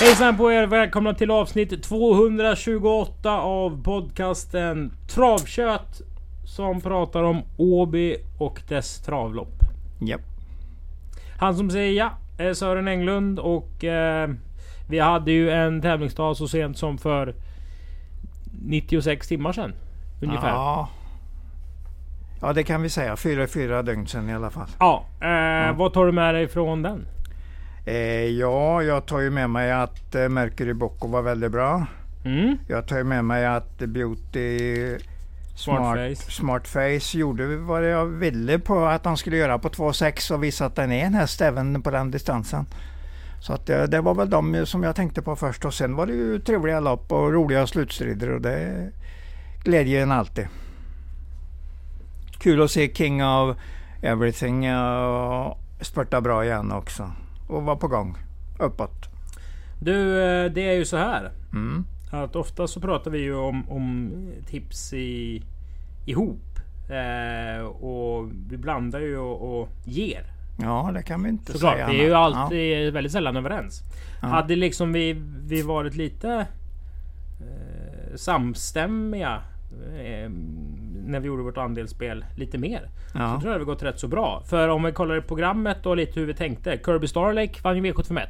Hejsan på er! Välkomna till avsnitt 228 av podcasten Travkött. Som pratar om Åby och dess travlopp. Japp. Han som säger ja är Sören Englund och eh, vi hade ju en tävlingsdag så sent som för 96 timmar sedan. Ungefär. Ja, Ja. ja det kan vi säga. Fyra, fyra dygn sedan i alla fall. eh, Vad tar du med dig från den? Eh, ja, jag tar ju med mig att eh, Mercury Bocco var väldigt bra. Mm. Jag tar ju med mig att Beauty Smartface. Smartface gjorde vad jag ville på att han skulle göra på 2,6 och visade att den är en häst även på den distansen. Så att det, det var väl de som jag tänkte på först och sen var det ju trevliga lopp och roliga slutstrider och det glädjer en alltid. Kul att se King of Everything uh, spurta bra igen också och vara på gång uppåt. Du, eh, det är ju så här. Mm. Att ofta så pratar vi ju om, om tips i, ihop. Eh, och vi blandar ju och, och ger. Ja, det kan vi inte Såklart, säga. vi är ju alltid väldigt sällan överens. Ja. Hade liksom vi, vi varit lite eh, samstämmiga eh, när vi gjorde vårt andelsspel lite mer. Ja. Så tror jag det gått rätt så bra. För om vi kollar i programmet och lite hur vi tänkte. Kirby Starlake vann ju V751.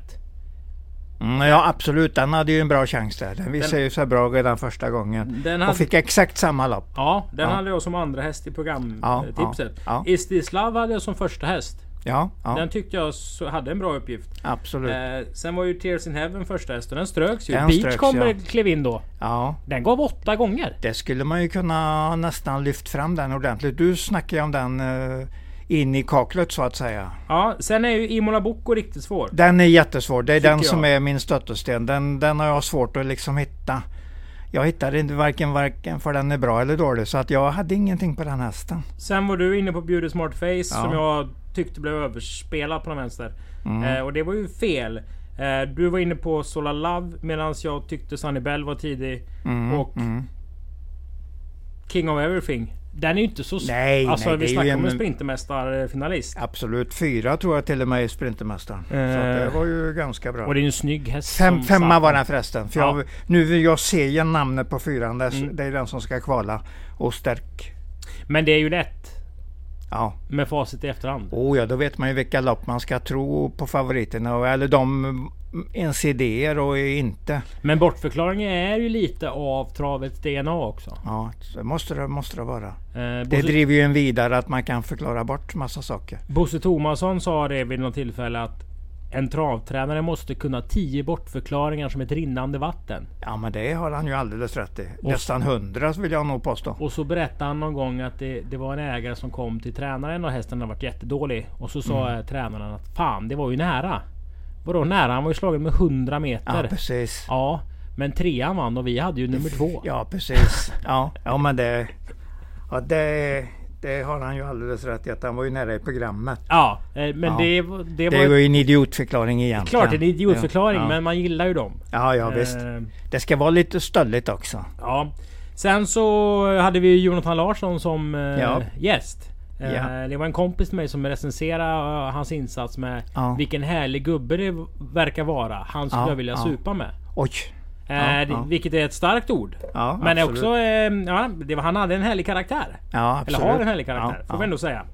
Mm, ja absolut, den hade ju en bra chans där. Den visade Den- ju sig bra redan första gången. Den Och hade, fick exakt samma lopp. ja, den Ja. hade jag som andra häst i Ja, programtipset. ja, ja. Istislav hade jag som första häst. Ja, ja Den tyckte jag så hade en bra uppgift. absolut. Eh, sen var ju Tears in Heaven första hästen. Den ströks ju. Den Beach ströks, kom, ja. klev in då. Ja, Den gav åtta gånger. det skulle man ju kunna nästan lyft fram den ordentligt. Du snackade ju om den eh, in i kaklet så att säga. Ja, sen är ju Imola Bocco riktigt svår. Den är jättesvår. Det är Tycker den som jag. är min stötesten. Den, den har jag svårt att liksom hitta. Jag hittar inte varken, varken för den är bra eller dålig. Så att jag hade ingenting på den hästen. Sen var du inne på Beauty Smart Face Ja. som jag tyckte blev överspelad på den vänster. Mm. Eh, och det var ju fel. Eh, du var inne på Sola Love medan jag tyckte Sunny Bell var tidig. Mm, och- mm. King of Everything. Den är ju inte så... Nej, alltså nej, vi snackar om en en- sprintermästarfinalist. Absolut. Fyra tror jag till och med är Sprintermästaren. Så Eh. att det var ju ganska bra. Och det är ju en snygg häst Fem, femma var den förresten. För Ja. jag, nu jag ser ju namnet på fyran. Det är, Mm. det är den som ska kvala. Och stärk. Men det är ju lätt. Ja. Med facit i efterhand. Oh ja, då vet man ju vilka lopp man ska tro på favoriterna. Eller de ens idéer och inte. Men bortförklaringen är ju lite av travets DNA också. Ja, så måste det, måste det vara. Eh, Det driver ju en vidare att man kan förklara bort massa saker. Bosse Tomasson sa det vid något tillfälle att en travtränare måste kunna tio bortförklaringar som ett rinnande vatten. Ja men det har han ju alldeles rätt i. Och- Nästan hundra vill jag nog påstå. Och så berättade han någon gång att det, det var en ägare som kom till tränaren och hästen hade varit jättedålig. Och så sa Mm. eh, tränaren att fan det var ju nära. Vadå nära? Han var ju slagen med 100 Ja meter. precis. Ja, men trean vann och vi hade ju nummer två. Ja precis. Ja, ja men det, ja, det, det har han ju alldeles rätt i att han var ju nära i programmet. Ja, eh, men Ja. det, var- det Det var ju en idiotförklaring egentligen. klart en idiotförklaring Ja, men man gillar ju dem. ja, ja visst. Eh, Det ska vara lite stöldigt också. Ja. Sen så hade vi Jonathan Larsson som eh, Ja. gäst. Eh, Ja. Det var en kompis till mig som recenserade hans insats med vilken härlig gubbe det verkar vara. Han skulle Ja, jag vilja ja. supa med. Oj. Eh, Ja, ja. Vilket är ett starkt ord. Ja, Men absolut. också, eh, ja, det var, han hade en härlig karaktär. Ja, Eller har en härlig karaktär, får vi ändå säga.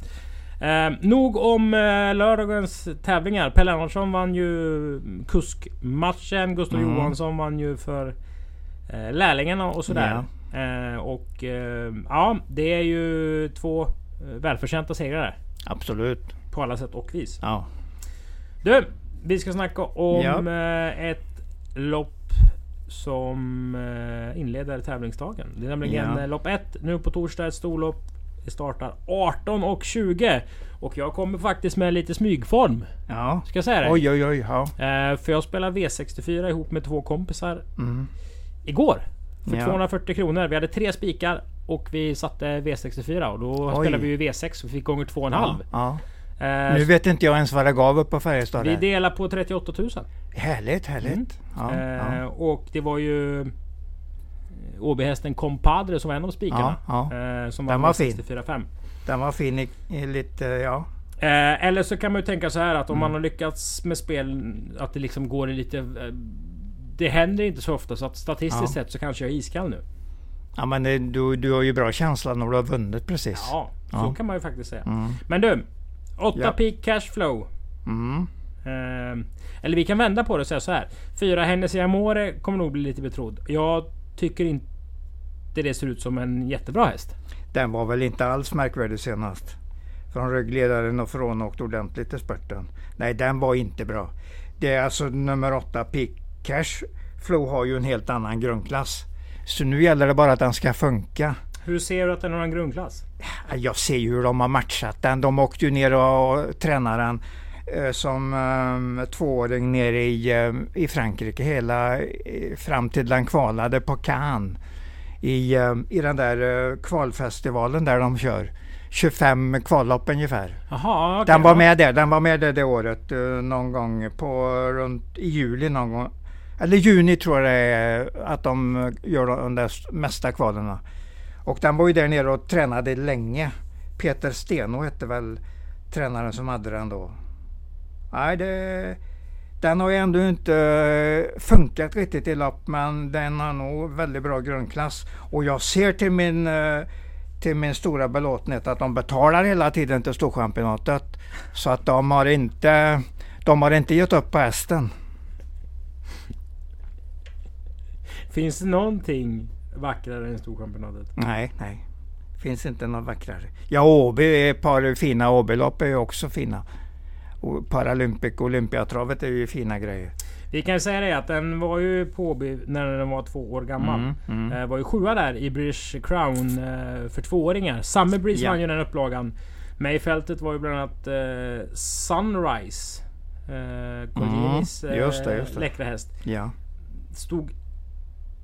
Eh, nog om eh, lördagens tävlingar. Pelle Andersson vann ju kuskmatchen. Gustav Mm. Johansson vann ju för eh, lärlingarna och sådär. Eh, och eh, ja, det är ju två eh, välförtjänta segrare. Absolut. På alla sätt och vis. Ja. Du, vi ska snacka om eh, ett lopp som eh, inleder tävlingsdagen. Det är nämligen Ja. eh, lopp 1 nu på torsdag, ett storlopp. Det startar 18 och 20. Och jag kommer faktiskt med lite smygform. Ja. Ska jag säga det? Oj, oj, oj. Ja. Eh, för jag spelar V64 ihop med två kompisar Mm. igår. För Ja. 240 kronor. Vi hade tre spikar och vi satte V64 och då Oj. spelade vi ju V6 och fick gånger 2,5. Ja, ja. Eh, Nu vet inte jag ens vad det gav upp på Färjestad. vi delar på 38 000. Härligt, härligt. Mm. Ja, Eh, ja. och det var ju eh, OB-hästen Compadre som var en av spikarna. Ja, Eh, som Den var var fin. 64,5. Den var fin i, i lite, ja. Eh, eller så kan man ju tänka så här att om Mm. man har lyckats med spel att det liksom går i lite det händer inte så ofta så att statistiskt sett så kanske jag är iskall nu. Ja, men det, du, du har ju bra känsla när du har vunnit precis. Ja, så kan man ju faktiskt säga. Mm. Men du. 8 Ja. peak cashflow. Mm. Eh, eller vi kan vända på det och säga så här. Fyra Hennessy Amore kommer nog bli lite betrodd. Jag tycker inte det ser ut som en jättebra häst. Den var väl inte alls märkvärdig senast. Från ryggledaren och frånåkt ordentligt i spurten. Nej, den var inte bra. Det är alltså nummer åtta, Peak Cash Flow har ju en helt annan grundklass. Så nu gäller det bara att den ska funka. Hur ser du att den har en grundklass? Jag ser ju hur de har matchat den. De åkte ju ner och tränade den eh, som um, tvååring nere i, eh, i Frankrike hela fram till den kvalade på Cannes. I, eh, I den där eh, kvalfestivalen där de kör. 25 kvallopp ungefär. Jaha, okej. Den var ja. med där. Den var med där det året eh, någon gång på runt i juli någon gång. Eller juni tror jag det är att de gör de där mesta kvalerna. Och den var ju där nere och tränade länge. Peter Steno hette väl tränaren som hade den då. Nej, det, den har ju ändå inte eh, funkat riktigt i lopp men den har nog väldigt bra grundklass. Och jag ser till min, eh, till min stora belåtenhet att de betalar hela tiden till Storchampionatet. Så att de har inte, de har inte gett upp på hästen. Finns det någonting vackrare än Storchampionatet? Nej, nej. Finns inte något vackrare. Ja, Åby, ett par fina Åbylopp är ju också fina. Och Paralympic och Olympiatravet är ju fina grejer. Vi kan säga det att den var ju på Åby när den var två år gammal. Mm, mm. Eh, var ju sjua där i British Crown eh, för tvååringar. Summer Breeze Ja. vann ju den upplagan. Med i fältet var ju bland annat eh, Sunrise. Eh, Colginis Mm, just det, just eh, det. läckra häst. Ja. Stod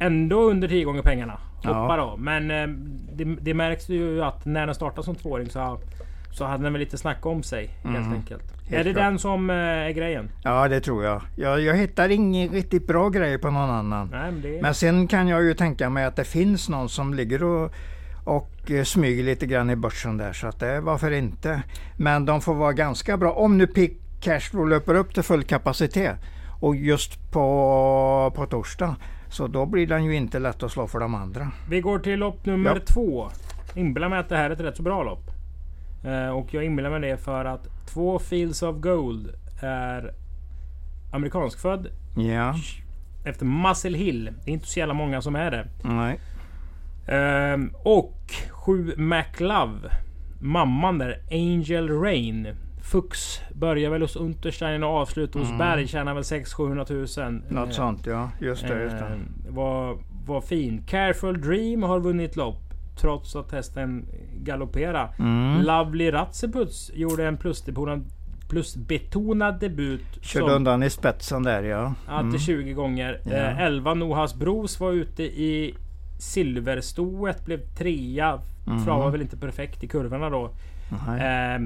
ändå under 10 gånger pengarna. Ja. Hoppa då. Men eh, det, det märks ju att när den startade som tvååring så, så hade den väl lite snack om sig helt Mm. enkelt. Helt är det klart. den som eh, är grejen? ja, det tror jag. jag. Jag hittar ingen riktigt bra grej på någon annan. Nej, men det Men sen kan jag ju tänka mig att det finns någon som ligger och, och eh, smyger lite grann i börsen där. Så att det, varför inte? Men de får vara ganska bra. Om nu Pick Cashflow löper upp till full kapacitet och just på, på torsdag. Så då blir den ju inte lätt att slå för de andra. Vi går till lopp nummer Ja. två. Inbillar mig att det här är ett rätt så bra lopp. Eh, och jag inbillar mig det för att två Fields of Gold är amerikanskfödd Ja, efter Muscle Hill. Det är inte så jävla många som är det. nej. Ehm, och 7 MacLove. Mamman där, Angel Rain. Fux börjar väl hos Unterstein och avslutar hos Mm. Berg. Tjänar väl 600 000 Något Eh, sånt ja. Just det. Just det. Eh, var, var fin. Careful Dream har vunnit lopp. Trots att hästen galopperar. Mm. Lovely Ratseputs gjorde en plusbetonad, debut. Körde som undan i spetsen där ja. Mm. 20 gånger. Ja. Eh, 11 Nohas Bros var ute i silverstoet. Blev trea. Mhm. Travade väl inte perfekt i kurvorna då. Nej.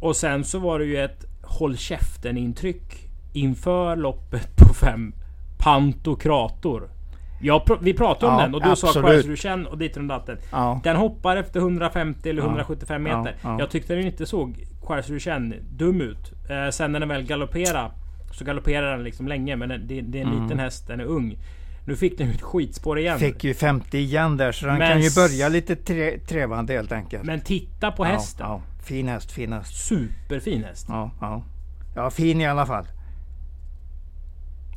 Och sen så var det ju ett håll käften intryck inför loppet på fem Pantokrator. Jag vi pratade om Ja, den och du sa absolut. Quais Ruchen och dit och datten. Ja. Den hoppar efter 150 eller Ja, 175 meter. ja, ja. Jag tyckte den inte såg Quais Ruchen dum ut. Eh, sen när den väl galopperade så galopperar den liksom länge. Men den- det, det är en Mm. liten häst, den är ung. Nu fick den ju ett skitspår igen. Fick ju 50 igen där så den Men kan ju börja lite tre, trevande helt enkelt. Men titta på hästen. Fin häst, fin häst. Superfin häst. Ja, ja. ja, fin i alla fall.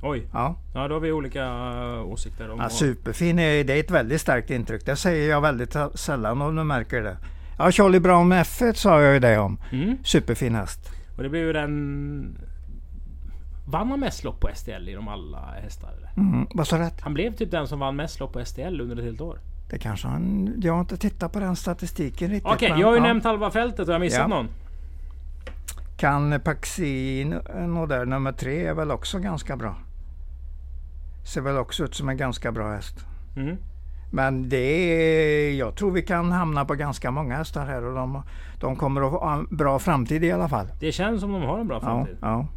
Oj. Ja. Ja, då har vi olika uh, åsikter. Om Ja, superfin är, det är ett väldigt starkt intryck. Det säger jag väldigt sällan om du märker det. Ja, Charlie Brown F1 sa jag ju det om. Mm. Superfin häst. Och det blev ju den... Vann han mest lopp på STL i de alla hästar? Mm, vad sa rätt? Han blev typ den som vann mest lopp på STL under ett helt år. Det kanske han... Jag har inte tittat på den statistiken riktigt. Okej, men, jag har ju ja. nämnt halva fältet och jag har missat Ja. någon. Kan Paxino där nummer tre är väl också ganska bra. Ser väl också ut som en ganska bra häst. Mm. Men det jag tror vi kan hamna på ganska många hästar här och de, de kommer att ha en bra framtid i alla fall. Det känns som de har en bra Ja, framtid. ja.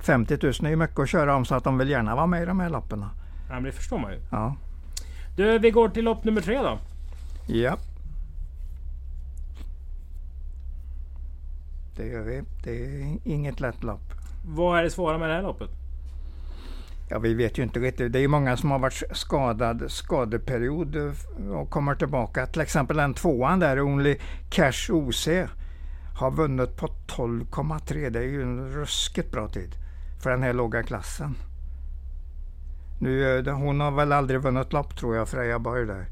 50 000 är ju mycket att köra om så att de vill gärna vara med i de här loppen. Ja, men det förstår man ju. Ja. Du, vi går till lopp nummer tre då. ja. Det gör vi. Det är inget lätt lopp. Vad är det svåra med det här loppet? Ja, vi vet ju inte riktigt. Det är många som har varit skadad skadeperiod och kommer tillbaka. Till exempel den tvåan där, Only Cash OC, har vunnit på 12,3. Det är ju en ruskigt bra tid för den här låga klassen. Nu, eh, hon har väl aldrig vunnit lopp tror jag, Freja Borg där.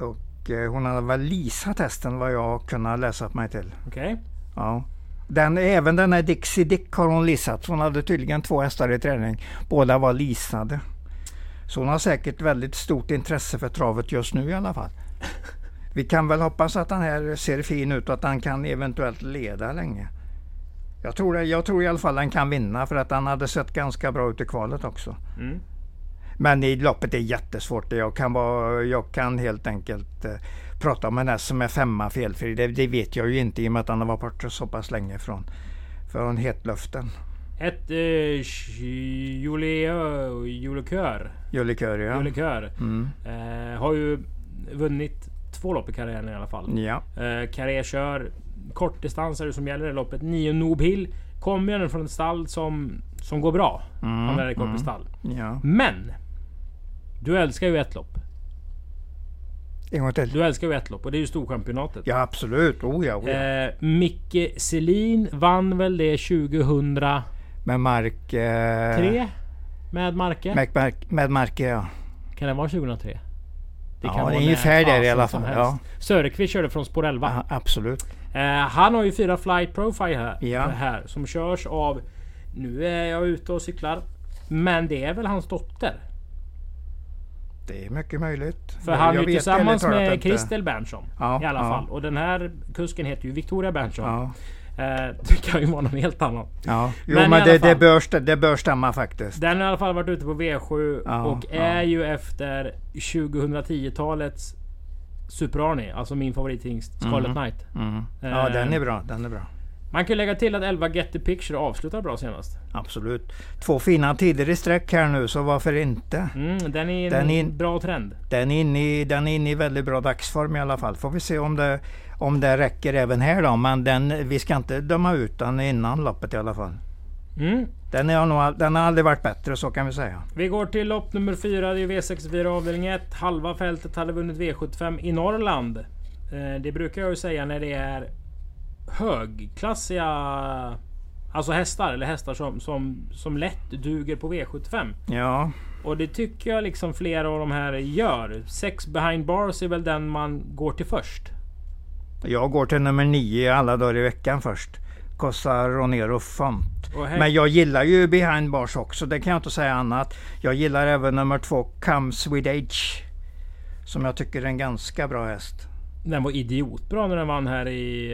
Och eh, hon har väl leasat hästen vad jag kunnat läsa mig till. Okej. Okay. Ja. Den, även den här Dixie Dick har hon leasat. Hon hade tydligen två hästar i träning. Båda var leasade. Så hon har säkert väldigt stort intresse för travet just nu i alla fall. Vi kan väl hoppas att den här ser fin ut och att den kan eventuellt leda länge. Jag tror, det, jag tror i alla fall den kan vinna för att den hade sett ganska bra ut i kvalet också. Mm. Men i loppet är jättesvårt. Jag kan, vara, jag kan helt enkelt eh, prata om en häst som är femma felfri. Det, det, vet jag ju inte i och med att han har varit borta så pass länge från, från hetluften. Ett eh, Julikör. Julikör ja. Julikör. Mm. Eh, har ju vunnit två lopp i karriären i alla fall. Ja. Eh, Carré kör kortdistans är det som gäller i loppet. Nio Noob Hill. Kommer ju från ett stall som, som går bra. Mm, Han är mm. Ja. Men! Du älskar ju ett lopp. En gång till. Du älskar ju ett lopp och det är ju Storchampionatet. Ja absolut. Oh ja, oh ja. Eh, Micke Selin vann väl det 2000... Med Mark... Eh, tre? Med Marke? Med, Mark, med Marke ja. Kan det vara 2003? Det kan ja, vara ungefär där i alla fall. Ja. Söderqvist körde från spår 11. Ja, absolut. Eh, han har ju fyra flight profile här, ja. här. Som körs av... Nu är jag ute och cyklar. Men det är väl hans dotter? Det är mycket möjligt. För han är ju tillsammans med Kristel Berntsson. Ja, I alla ja. fall. Och den här kusken heter ju Victoria Berntsson. Ja. Eh, det kan ju vara någon helt annan. Ja. Jo men, men det, fall, det, bör, det bör stämma faktiskt. Den har i alla fall varit ute på V7 ja, och är ju efter 2010-talets Super Arnie. Alltså min favorithingst Scarlet mm. Knight. Mm. Ja eh, den är bra. Den är bra. Man kan lägga till att 11 Get the Picture avslutar bra senast. Absolut. Två fina tider i sträck här nu, så varför inte? Mm, den är en in, bra trend. Den är, inne i, den är inne i väldigt bra dagsform i alla fall. Får vi se om det, om det räcker även här då. Men den, vi ska inte döma ut den innan loppet i alla fall. Mm. Den, är nog, den har aldrig varit bättre, så kan vi säga. Vi går till lopp nummer 4. Det är V64 avdelning 1. Halva fältet hade vunnit V75 i Norrland. Eh, det brukar jag ju säga när det är högklassiga Alltså hästar, eller hästar som, som, som lätt duger på V75. Ja. Och det tycker jag liksom flera av de här gör. Sex behind bars är väl den man går till först. Jag går till nummer nio alla dagar i veckan först. Costa Ronero Font. Men jag gillar ju behind bars också, det kan jag inte säga annat. Jag gillar även nummer två, Comes with Age. Som jag tycker är en ganska bra häst. Den var idiotbra när den vann här i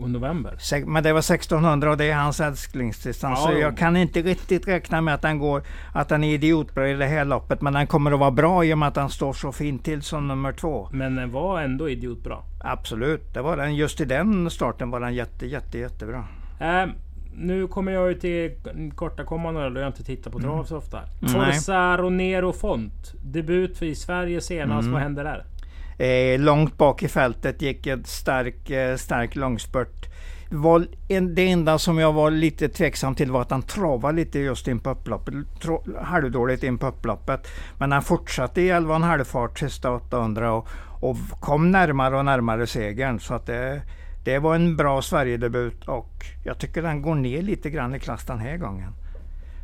eh, november. Men det var 1600 och det är hans älsklingsdistans. Ja, så jag kan inte riktigt räkna med att den går, att den är idiotbra i det här loppet. Men den kommer att vara bra i och med att den står så fint till som nummer två. Men den var ändå idiotbra? Absolut, det var den. Just i den starten var den jätte, jätte, jättebra. Äh, nu kommer jag ju till korta kommande då jag inte tittar på trav så ofta. Forza Ronero Font. Debut i Sverige senast. Mm. Vad hände där? Eh, långt bak i fältet gick en stark, eh, stark långspurt. Var en, det enda som jag var lite tveksam till var att han travade lite just in på upploppet. halvdåligt in på upploppet. Men han fortsatte i 11,5 fart sista 800 och, och kom närmare och närmare segern. Så att det, det var en bra Sverigedebut och jag tycker den går ner lite grann i klass den här gången.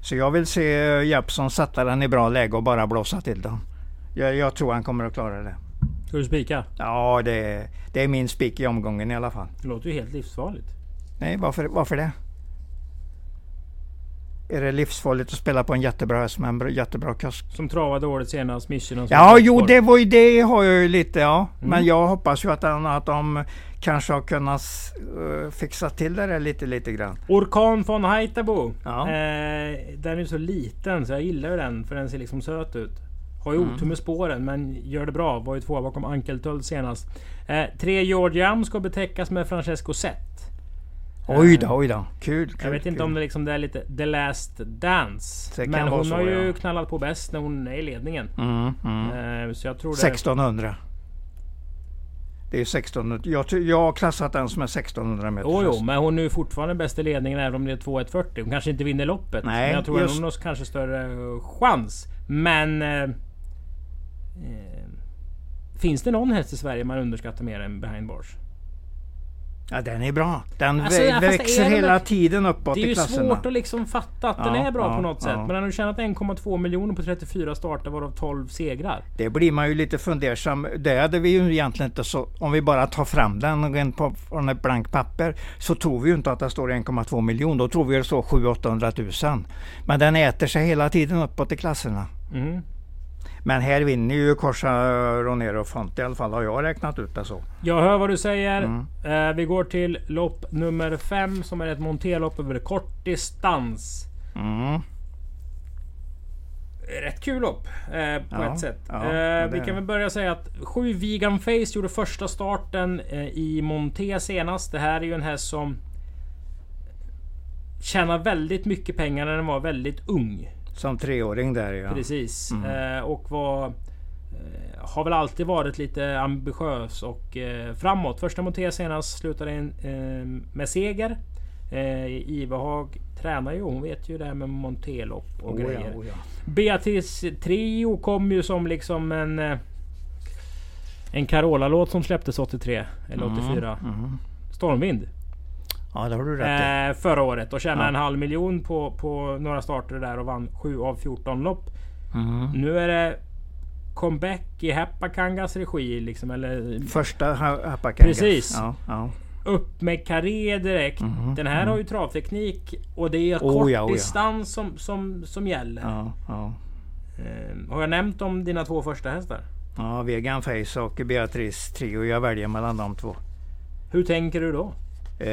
Så jag vill se Jeppsson sätta den i bra läge och bara blåsa till den. Jag, jag tror han kommer att klara det. Ska du spika? Ja, det, det är min spik i omgången i alla fall. Det låter ju helt livsfarligt. Nej, varför, varför det? Är det livsfarligt att spela på en jättebra häst med en jättebra kusk? Som travade året senast, Mission Ja, jo det var ju det har jag ju lite ja. Mm. Men jag hoppas ju att, att de kanske har kunnat uh, fixa till det där lite, lite grann. Orkan von Haitabo. Ja. Eh, den är så liten så jag gillar den för den ser liksom söt ut. Har ju mm. otur med spåren men gör det bra. Var ju tvåa bakom Ankeltull senast. Eh, tre Georgiam ska betäckas med Francesco Zet. Oj då, oj då. Kul, kul Jag vet kul. inte om det, liksom, det är lite the last dance. Men hon så, har ju ja. knallat på bäst när hon är i ledningen. Mm, mm. Eh, så jag tror det... 1600. Det är 1600. Jag, jag har klassat den som en 1600 meter Jo, jo, men hon är ju fortfarande bäst i ledningen även om det är 2.140. Hon kanske inte vinner loppet. Nej, men jag tror just- att hon har kanske större eh, chans. Men... Eh, eh, finns det någon häst i Sverige man underskattar mer än Behind Bars? Ja, den är bra. Den Alltså, växer det hela tiden uppåt Det är i ju klasserna. svårt att liksom fatta att den Ja, är bra ja, på något sätt. ja. Men han har tjänat 1,2 miljoner på 34 starter varav 12 segrar. Det blir man ju lite fundersam. Det hade vi ju egentligen inte så. Om vi bara tar fram den på, från ett blankt papper så tror vi ju inte att det står 1,2 miljon. Då tror vi att det står 700 000. Men den äter sig hela tiden uppåt i klasserna. Mm. Men här vinner ju Corsa Ronero Font i alla fall har jag räknat ut det så. Jag hör vad du säger. Mm. Eh, vi går till lopp nummer 5 som är ett monterlopp över kort distans. Mm. Rätt kul lopp eh, på Ja, ett sätt. ja, eh, det vi kan väl börja säga att 7 Vegan Face gjorde första starten eh, i Monté senast. Det här är ju en häst som tjänar väldigt mycket pengar när den var väldigt ung. Som treåring där ja. Precis. Mm. Eh, och var... Eh, har väl alltid varit lite ambitiös och eh, framåt. Första Monté senast slutade in, eh, med seger. Eh, Ivehag tränar ju. Hon vet ju det här med monterlopp och Oh ja, grejer. oh ja. Beatrice Trio kom ju som liksom en... eh, En Carola-låt som släpptes 83 eller 84. Mm, mm. Stormvind. Ja, det har du rätt. Eh, förra året och tjänade Ja. en halv miljon på, på några starter där och vann 7 av 14 lopp. Mm. Nu är det comeback i Heppakangas regi liksom. Eller Första ha- Hapakangas. Precis. Ja, ja. upp med karé direkt. Mhm, Den här har ju travteknik och det är Oh, kort ja, oh, distans som, som, som gäller. Eh, har jag nämnt om dina två första hästar? Ja, Vegan Face och Beatrice Trio. Jag väljer mellan de två. Hur tänker du då? Eh,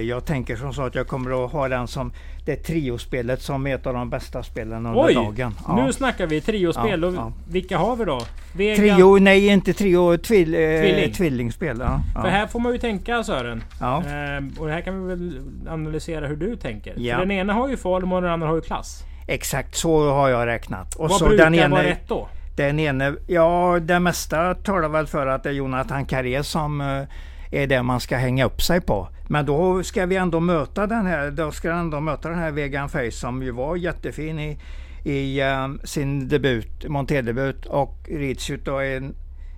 jag tänker som så att jag kommer att ha den som det triospelet som är ett av de bästa spelen under Oj! dagen. Nu snackar vi triospel. Ja, och ja. Vilka har vi då? Vegan. Trio, nej inte trio, tvill, eh, Tvilling. tvillingspel. Ja, För ja. här får man ju tänka Sören. ja. Ehm, och här kan vi väl analysera hur du tänker. Ja. För den ena har ju form och den andra har ju klass. Exakt så har jag räknat. Och Vad så brukar den ene, vara rätt då? den ene, ja det mesta talar väl för att det är Jonathan Carré som eh, är det man ska hänga upp sig på. Men då ska vi ändå möta den här, då ska vi ändå möta den här Vegan Face som ju var jättefin i, i eh, sin debut, monterdebut och rids utav en,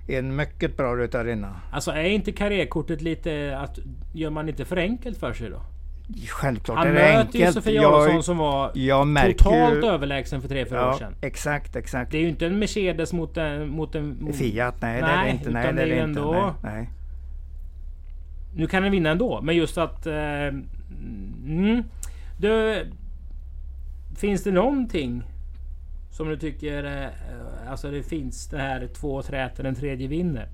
en mycket bra ryttarinna. Alltså är inte karriärkortet lite att... Gör man inte för enkelt för sig då? Självklart Han är det möter ju enkelt. Sofia Adolfsson som var totalt ju, överlägsen för 3-4 år ja, sedan. exakt, exakt. Det är ju inte en Mercedes mot en... Mot en mot, Fiat, nej, det är Nej, det inte. Nej, det är det är inte. ändå- Nej, nej. Nu kan den vinna ändå, men just att... Eh, mm, du, finns det någonting som du tycker... Eh, alltså det finns det här två träter, den tredje vinner.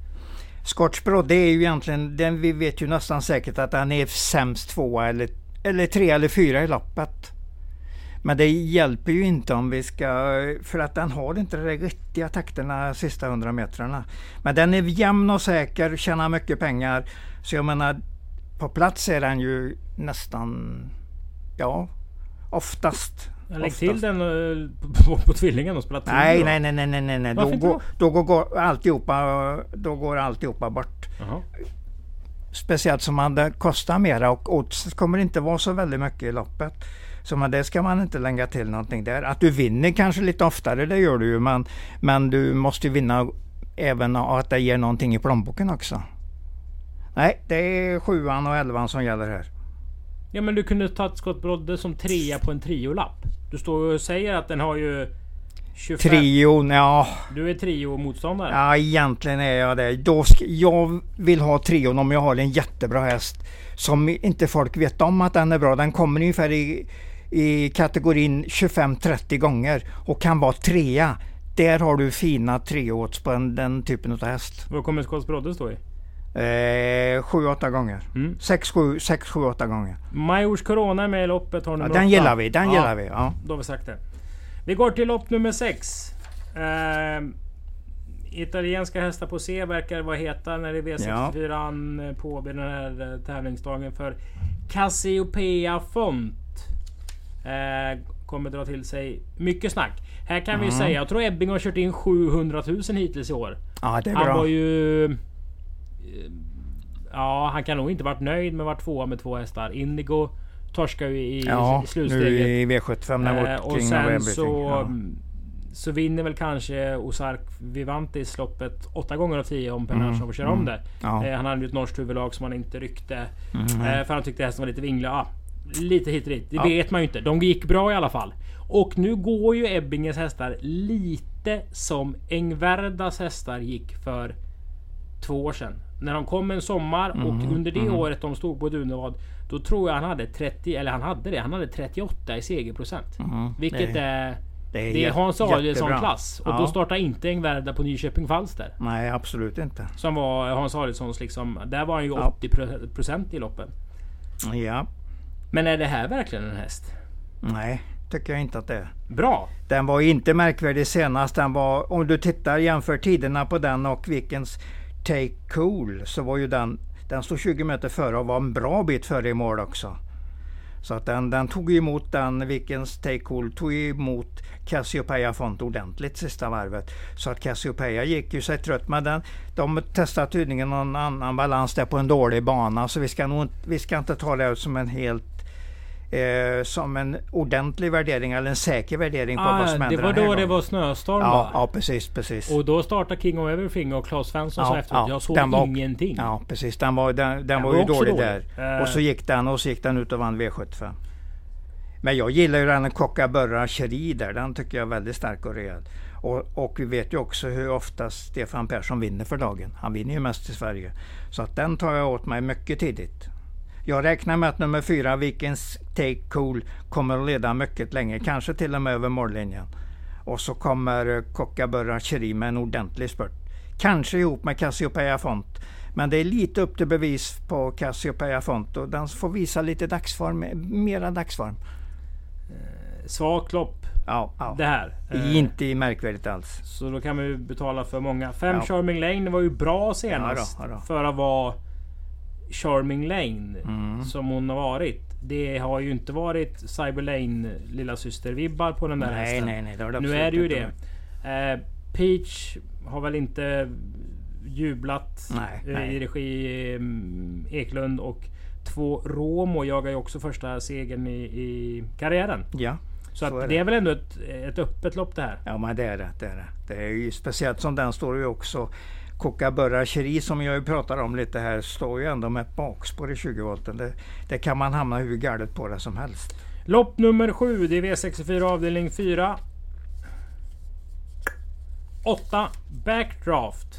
Scotchbro, det är ju egentligen, den, vi vet ju nästan säkert att han är sämst tvåa eller, eller tre eller fyra i loppet. Men det hjälper ju inte om vi ska, för att den har inte de riktiga takterna sista hundra metrarna. Men den är jämn och säker, tjänar mycket pengar. Så jag menar, på plats är den ju nästan, ja, oftast. Lägg Oftast. till den eh, på, på, på tvillingen och spela Nej, nej, nej, nej, nej, nej, nej. Då går, då går, går alltihopa, då går alltihopa bort. Jaha. Speciellt som man kostar mera och odds kommer inte vara så väldigt mycket i loppet. Så men det ska man inte lägga till någonting där. Att du vinner kanske lite oftare, det gör du ju. Men, men du måste ju vinna även att det ger någonting i plånboken också. Nej, det är sjuan och elvan som gäller här. Ja men du kunde tagit Scott Brodde som trea på en triolapp. Du står och säger att den har ju 25. Trion, ja, Du är trio-motståndare. ja egentligen är jag det. Då jag vill ha trion om jag har en jättebra häst som inte folk vet om att den är bra. Den kommer ungefär i, i kategorin 25-30 gånger och kan vara trea. Där har du fina treåts på en, den typen av häst. Vad kommer Scott Brodde stå i? Eh, 7-8 gånger. Mm. 6-7-8 gånger. Majors Corona är med i loppet. Har Ja, den åtta. gillar vi, den ja, gillar vi. Ja. Då har vi sagt det. Vi går till lopp nummer 6. Eh, italienska hästar på C verkar vara heta när det är V64 ja. på den här eh, tävlingsdagen för Cassiopeia Font. Eh, kommer dra till sig mycket snack. Här kan vi Mm. säga, jag tror Ebbing har kört in 700 000 hittills i år. ja, det är Han bra. var ju Ja, han kan nog inte varit nöjd med att vara tvåa med två hästar. Indigo torskar ju i, Ja, i slutsteget. nu i V75 när Eh, och sen så, Ja. så vinner väl kanske Ozark Vivantis loppet åtta gånger av tio om Per Mm, får köra mm. om det. Ja. Eh, han hade ju ett norskt huvudlag som han inte ryckte. Mm. Eh, för han tyckte hästen var lite vinglig. Ja, lite hit och dit. Det Ja. vet man ju inte. De gick bra i alla fall. Och nu går ju Ebbinges hästar lite som Engvärdas hästar gick för två år sedan. När de kom en sommar Mm, och under det året de stod på Dunevad. Då tror jag han hade 30, eller han hade det. Han hade 38 i segerprocent. Mm, Vilket det, är... det är Det är Hans. Adielsson-klass. Och Ja. då startar inte Engvärda på Nyköping Falster. Nej, absolut inte. Som var Hans Adielssons liksom... Där var han ju Ja. 80% i loppen. Ja. Men är det här verkligen en häst? Nej, tycker jag inte att det är. Bra! Den var inte märkvärdig senast. Den var, om du tittar jämför tiderna på den och Vikens Take Cool så var ju den, den stod 20 meter före och var en bra bit före i mål också. Så att den, den tog emot den, Vikens Take Cool tog emot Cassiopeia Font ordentligt sista varvet. Så att Cassiopeia gick ju sig trött. Men den, de testade tydligen någon annan balans där på en dålig bana. Så vi ska, nog, vi ska inte ta det som en helt eh, som en ordentlig värdering eller en säker värdering på vad Ah, som det händer var den här då det var snöstorm Ja, va? ja precis, precis. Och då startade King of Everything och Claes Svensson Ja, sa efteråt. ja, jag såg den var- ingenting. Ja, precis. Den var, den, den var var ju dålig, dålig. där. Eh. Och så gick den och så gick den ut och vann V75. Men jag gillar ju den Kockaburra Cherie där. Den tycker jag är väldigt stark och rejäl. Och, och vi vet ju också hur ofta Stefan Persson vinner för dagen. Han vinner ju mest i Sverige. Så att den tar jag åt mig mycket tidigt. Jag räknar med att nummer fyra, Vikens Take Cool, kommer att leda mycket länge. Kanske till och med över mållinjen. Och så kommer Kockaburra Cherie med en ordentlig spurt. Kanske ihop med Cassiopeia Font. Men det är lite upp till bevis på Cassiopeia Font och den får visa lite dagsform, mera dagsform. Svagt lopp Ja, ja. det här. Eh, Inte märkvärdigt alls. Så då kan vi betala för många. Fem Ja. Charming Lane var ju bra senast. Ja då, ja då. För att vara Charming Lane. Mm. Som hon har varit. Det har ju inte varit Cyber Lane lilla syster vibbar på den där Nej, hästen. nej, nej. Det har det Nu är det ju inte det. Eh, Peach har väl inte jublat Nej, nej. i regi mm, Eklund och två Romo jagar ju också första segern i, i karriären. Ja, Så, Så är det. det. är väl ändå ett, ett öppet lopp det här. ja men det är det. Det är, det. det är ju speciellt som den står ju också Kockaburra Cherie som jag ju pratar om lite här står ju ändå med ett bakspår i 20 volten. Det, det kan man hamna hur galet på det som helst. Lopp nummer 7. Det är V64 avdelning 4. 8. Backdraft.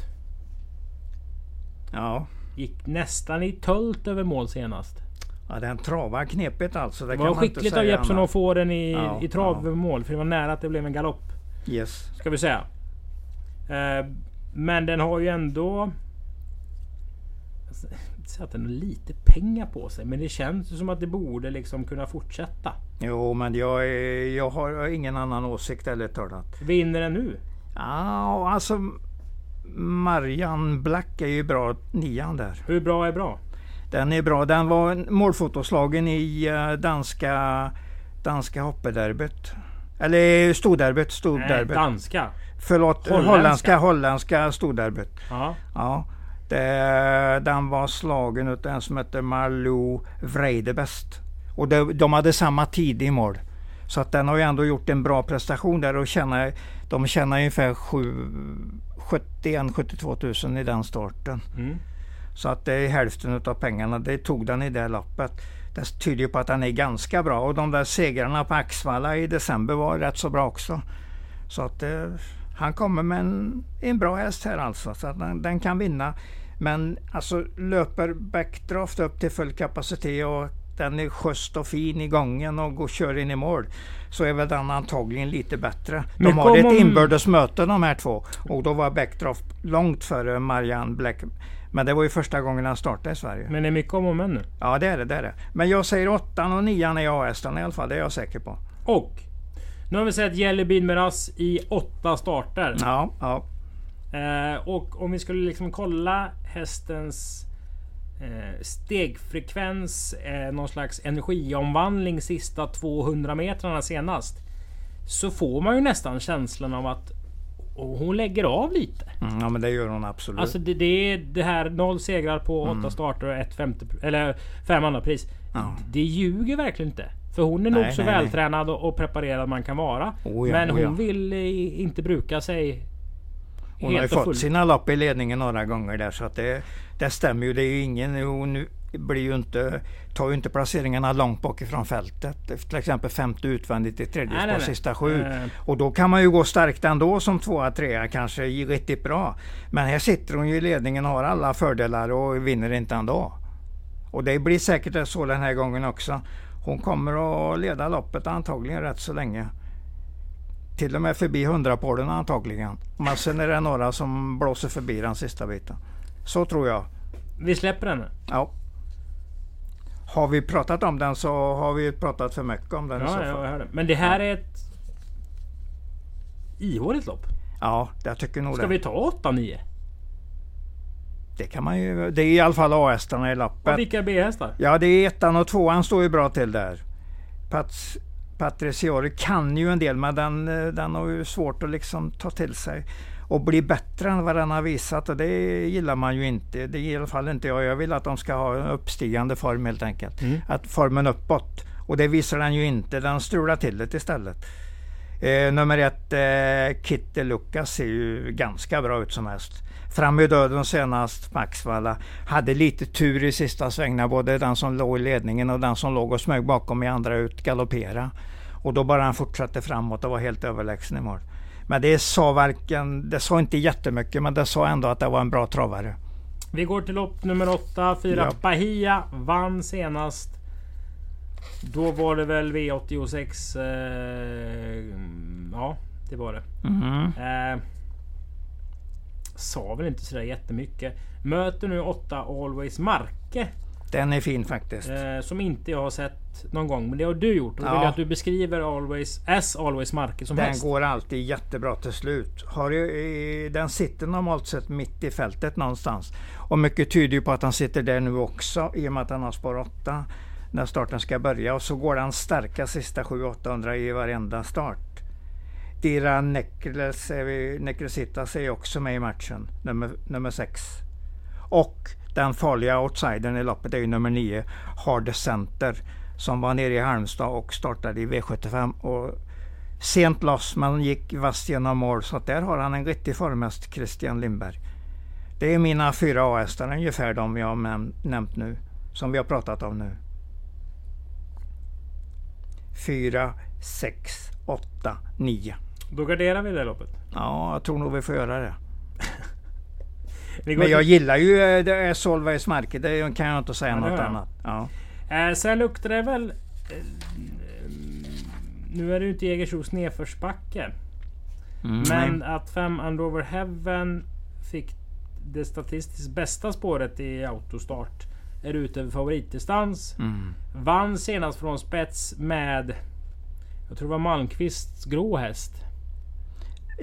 Ja, Gick nästan i tölt över mål senast. ja den travar knepigt alltså. Det, Det var skickligt av Jeppsson att få den i, Ja, i trav ja. över mål. För det var nära att det blev en galopp. Yes. Ska vi säga. Eh, men den har ju ändå... Jag säga att den har lite pengar på sig. Men det känns som att det borde liksom kunna fortsätta. Jo, men jag, är, jag har ingen annan åsikt eller talat. Vinner den nu? Ja, alltså Marianne Black är ju bra, nian där. Hur bra är bra? Den är bra. Den var målfotoslagen i eh, danska, danska hoppederbyt. Eller storderbyt, Nej, storderbyt. danska. Förlåt, Holländska. holländska, holländska storderbyt. Ja. Ja. Det, den var slagen av en som heter Malou Vreidebest. Och det, de hade samma tid i mål. Så att den har ju ändå gjort en bra prestation där och tjänar, de tjänar ungefär 71-72 000 i den starten. Mm. Så att det är hälften av pengarna. Det tog den i det loppet. Det tyder ju på att den är ganska bra. Och de där segrarna på Axvalla i december var rätt så bra också. Så att eh, han kommer med en, en bra häst här alltså. Så att den, den kan vinna. Men alltså löper backdraft upp till full kapacitet och den är schysst och fin i gången och går, kör in i mål. Så är väl den antagligen lite bättre. De Men har ett inbördes möte de här två. Och då var backdraft långt före Marianne Black. Men det var ju första gången han startade i Sverige. Men det är mycket om och men nu. Ja det är det, det är det. Men jag säger åttan och nian är A-hästarna i alla fall. Det är jag säker på. Och nu har vi sett Jelly Bean Miraz i åtta starter. Ja, ja. Eh, och om vi skulle liksom kolla hästens eh, stegfrekvens, eh, någon slags energiomvandling sista 200 metrarna senast. Så får man ju nästan känslan av att Och hon lägger av lite. Mm, ja men det gör hon absolut. Alltså det, det är det här noll segrar på åtta starter och ett femte, eller fem andra pris. Ja. Det ljuger verkligen inte. För hon är nog Nej, så nej, nej. vältränad och och preparerad man kan vara. Oh ja, men oh hon ja. vill eh, inte bruka sig Hon har ju fått sina lopp i ledningen några gånger där så att det, det stämmer ju. Det är ju ingen, hon blir ju inte, tar ju inte placeringarna långt bak ifrån fältet. Till exempel femte utvändigt i tredje Nej, nej, spår nej. sista sju. Eh. Och då kan man ju gå starkt ändå som tvåa, trea kanske riktigt bra. Men här sitter hon ju i ledningen och har alla fördelar och vinner inte ändå. Och det blir säkert så den här gången också. Hon kommer att leda loppet antagligen rätt så länge. Till och med förbi 100 polen antagligen. Men sen är det några som blåser förbi den sista biten. Så tror jag. Vi släpper henne. Ja. Har vi pratat om den så har vi pratat för mycket om den i så Ja, fall. ja, hörde. Men det här är ett ihåligt lopp. Ja, jag tycker nog Ska det. vi ta 8-9? Det kan man ju. Det är i alla fall A-hästarna i Och loppet. vilka B-hästar? Ja, det är ettan och tvåan står ju bra till där. Pats, Patriciori kan ju en del, men den, eh, den har ju svårt att liksom ta till sig och bli bättre än vad den har visat och det gillar man ju inte. Det i alla fall inte jag. Jag vill att de ska ha en uppstigande form helt enkelt. Mm. Att formen uppåt. Och det visar den ju inte. Den strular till det istället. Eh, nummer ett, eh, Kitty Lucas ser ju ganska bra ut som häst. Fram i döden senast, Maxvalla. Hade lite tur i sista svängarna, både den som låg i ledningen och den som låg och smög bakom i andra ut galoppera. Och då bara han fortsatte framåt och var helt överlägsen i mål. Men det sa varken, det sa inte jättemycket men det sa ändå att det var en bra travare. Vi går till lopp nummer 8. 4 Ja. Bahia vann senast. Då var det väl V86. Eh, ja, det var det. Mhm. Eh, sa väl inte sådär jättemycket. Möter nu 8 Always Marke. Den är fin faktiskt. Eh, som inte jag har sett någon gång. Men det har du gjort. Och Ja. vill att du beskriver Always as Always Marke som Den häst. går alltid jättebra till slut. Har ju, den sitter normalt sett mitt i fältet någonstans. Och mycket tyder ju på att den sitter där nu också i och med att den har spår 8 när starten ska börja. Och så går den starka sista 700-800 i varenda start. Dira Nekles, är är också med i matchen, nummer, nummer sex. Och den farliga outsidern i loppet är ju nummer nio, Hard Center, som var nere i Halmstad och startade i V75. Och sent loss men gick vasst genom mål så att där har han en riktig formhäst, Christian Lindberg. Det är mina fyra A-hästar ungefär de jag har näm- nämnt nu, som vi har pratat om nu. Fyra, sex, åtta, nio. Då garderar vi det loppet. Ja, jag tror nog vi får göra det. Men jag gillar ju eh, det är Solveig Marke, det kan jag inte säga Ja, något jag. annat. Ja. Eh, sen luktar det väl... Eh, nu är det ju inte Jägersros nedförsbacke. Mm, Men nej. att 5 Under Heaven fick det statistiskt bästa spåret i autostart. Är ute över favoritdistans. Mm. Vann senast från spets med... Jag tror det var Malmqvists grå häst.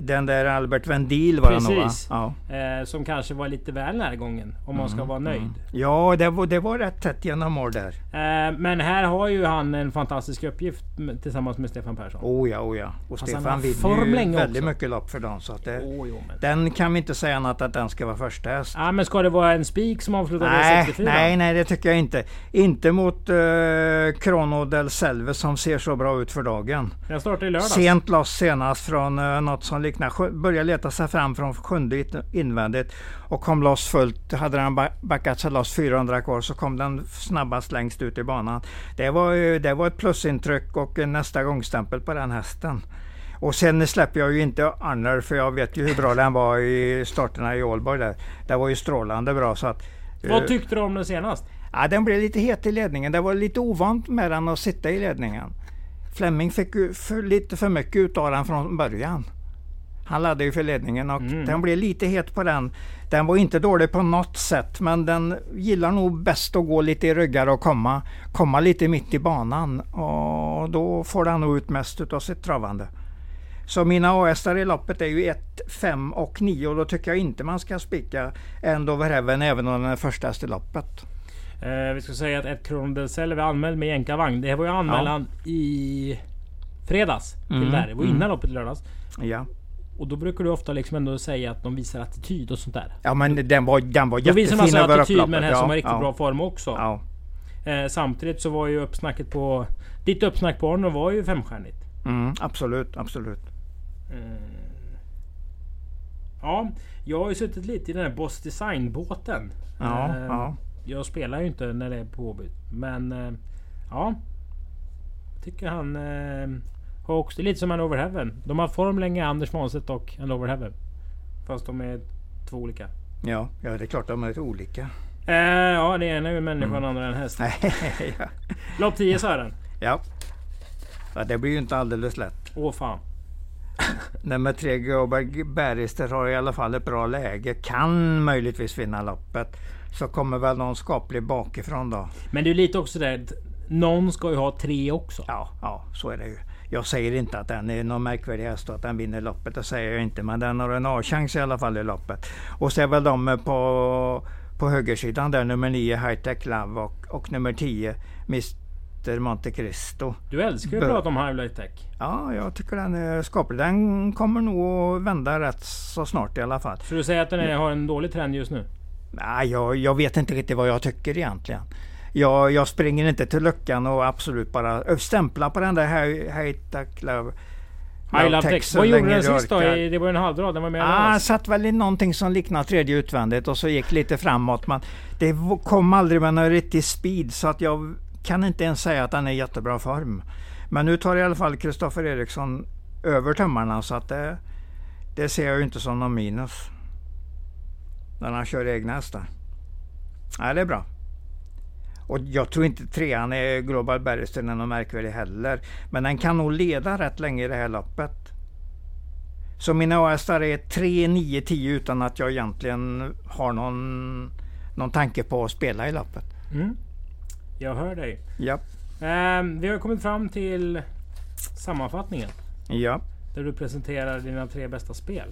Den där Albert Vendil var det nog va? Precis. Ja. Eh, som kanske var lite väl närgången. Om man Mm, ska vara nöjd. ja, det var, det var rätt tätt genom mål där. Eh, men här har ju han en fantastisk uppgift tillsammans med Stefan Persson. Oh ja, oh ja. Och Fast han Stefan har vinner form ju länge väldigt också. mycket lopp för dem. Så att det, Åh, jo, men. den kan vi inte säga annat att den ska vara första häst. Ja, men ska det vara en spik som avslutar Nej, V64? nej, nej, det tycker jag inte. Inte mot uh, Chrono del Selve som ser så bra ut för dagen. Den startar i lördags. Sent loss senast från uh, något som liknar, sjö- började leta sig fram från sjunde invändigt och kom loss fullt. Hade ba- backat sig loss 400 kvar så kom den snabbast längst ut i banan. Det var, det var ett plusintryck och en nästa gångstämpel på den hästen. Och sen släpper jag ju inte Arner för jag vet ju hur bra den var i starterna i Ålborg där. Det var ju strålande bra så att... eh, Vad tyckte du om den senast? Ja, den blev lite het i ledningen. Det var lite ovant med den att sitta i ledningen. Fleming fick ju för, lite för mycket ut av den från början. Han laddade ju för ledningen och Mm. den blev lite het på den. Den var inte dålig på något sätt men den gillar nog bäst att gå lite i ryggar och komma, komma lite mitt i banan. Och då får den nog ut mest utav sitt travande. Så mina A-hästar i loppet är ju 1, 5 och 9 och då tycker jag inte man ska spika End over Heaven även om den är första häst i loppet. Eh, vi ska säga att ett Kron del Selle var anmäld med jänkarvagn. Det var ju anmälan i fredags. Till Mm, där. Det var mm. innan loppet i lördags. Ja. Och då brukar du ofta liksom ändå säga att de visar attityd och sånt där. Ja men den var, den var Då visar jättefin man alltså över attityd med den här som har Ja, riktigt ja, bra form också. Ja. Eh, samtidigt så var ju uppsnacket på... Ditt uppsnack på honom var ju femstjärnigt. Mm, absolut, absolut. Ja, jag har ju suttit lite i den här Boss Design-båten. Ja, Eh, ja. Jag spelar ju inte när det är påbytt. Men eh, ja. Tycker han eh, har också lite som en Over Heaven. De har form länge, Anders Svanstedt och en Over Heaven. Fast de är två olika. Ja, ja, det är klart de är lite olika. Eh, ja, det ena är ju människa och den andra är en häst. Ja. Lopp 10 Sören. ja. ja. Det blir ju inte alldeles lätt. Åh fan. Nummer tre Göberg Berrister har i alla fall ett bra läge. Kan möjligtvis vinna loppet. Så kommer väl någon skaplig bakifrån då. Men det är lite också där. att Någon ska ju ha tre också. Ja, ja, så är det ju. Jag säger inte att den är någon märkvärdig häst och att den vinner loppet. Det säger jag inte. Men den har en A-chans i alla fall i loppet. Och så är väl de på, på högersidan där. Nummer 9 High Tech Love och, och nummer 10 Mr Monte Cristo. Du älskar ju att prata om Highlight Tech. Ja, jag tycker den är skaplig. Den kommer nog att vända rätt så snart i alla fall. Så du säger att den är, har en dålig trend just nu? Nej, jag, jag vet inte riktigt vad jag tycker egentligen. Jag, jag springer inte till luckan och absolut bara ö, stämpla på den där Tech Love. High Love så Vad gjorde den sist då? I- Det var en halvdrag. Den var med Ah, ah, satt väl i någonting som liknar tredje utvändigt och så gick lite framåt. Men det kom aldrig med någon riktig speed så att jag kan inte ens säga att den är i jättebra form. Men nu tar i alla fall Kristoffer Eriksson över tömmarna så att det, det ser jag ju inte som någon minus. När han kör egna hästar. Nej, det är bra. Och jag tror inte trean är Global Barrister är någon märkvärdig heller. Men den kan nog leda rätt länge i det här loppet. Så mina hästar är 3, 9, 10 utan att jag egentligen har någon, någon tanke på att spela i loppet. mm. Jag hör dig. Ja, Ehm, vi har kommit fram till sammanfattningen. ja, Där du presenterar dina tre bästa spel.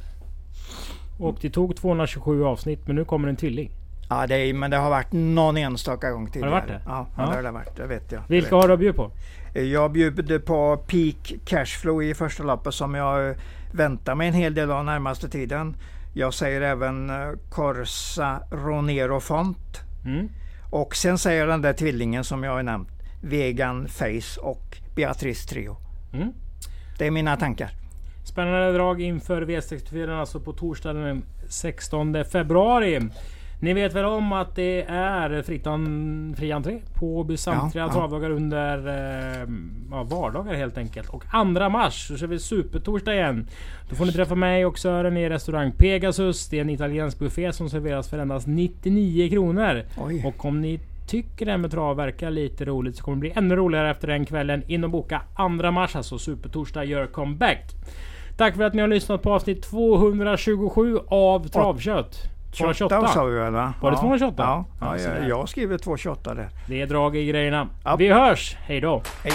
Och det tog 227 avsnitt men nu kommer en tvilling. Ja det är, men det har varit någon enstaka gång tidigare. varit det? Ja, ja, det har det varit. Det vet jag. Det Vilka vet har du bjuda på? jag. Bjuder på Peak Cashflow i första loppet som jag väntar mig en hel del av närmaste tiden. Jag säger även eh, Corsa Ronero Font. Mm. Och sen säger jag den där tvillingen som jag har nämnt. Vegan Face och Beatrice Trio. Mm. Det är mina tankar. Spännande drag inför V64 alltså på torsdagen den 16 februari. Ni vet väl om att det är fritt en, fri entré på samtliga Ja, ja. travdagar under eh, ja, vardagar helt enkelt. Och 2 mars så kör vi supertorsdag igen. Då får ni träffa mig och Sören i restaurang Pegasus. Det är en italiensk buffé som serveras för endast 99 kronor. Oj. Och om ni tycker det här med trav verkar lite roligt så kommer det bli ännu roligare efter den kvällen. In och boka 2 mars alltså. Supertorsdag gör comeback. Tack för att ni har lyssnat på avsnitt 227 av Travkött. 28 sa vi väl va? Var det Ja. 228? Ja, Ja, ja, jag, jag skriver 228 där. Det är drag i grejerna. Ja. Vi hörs! Hej då! Hej.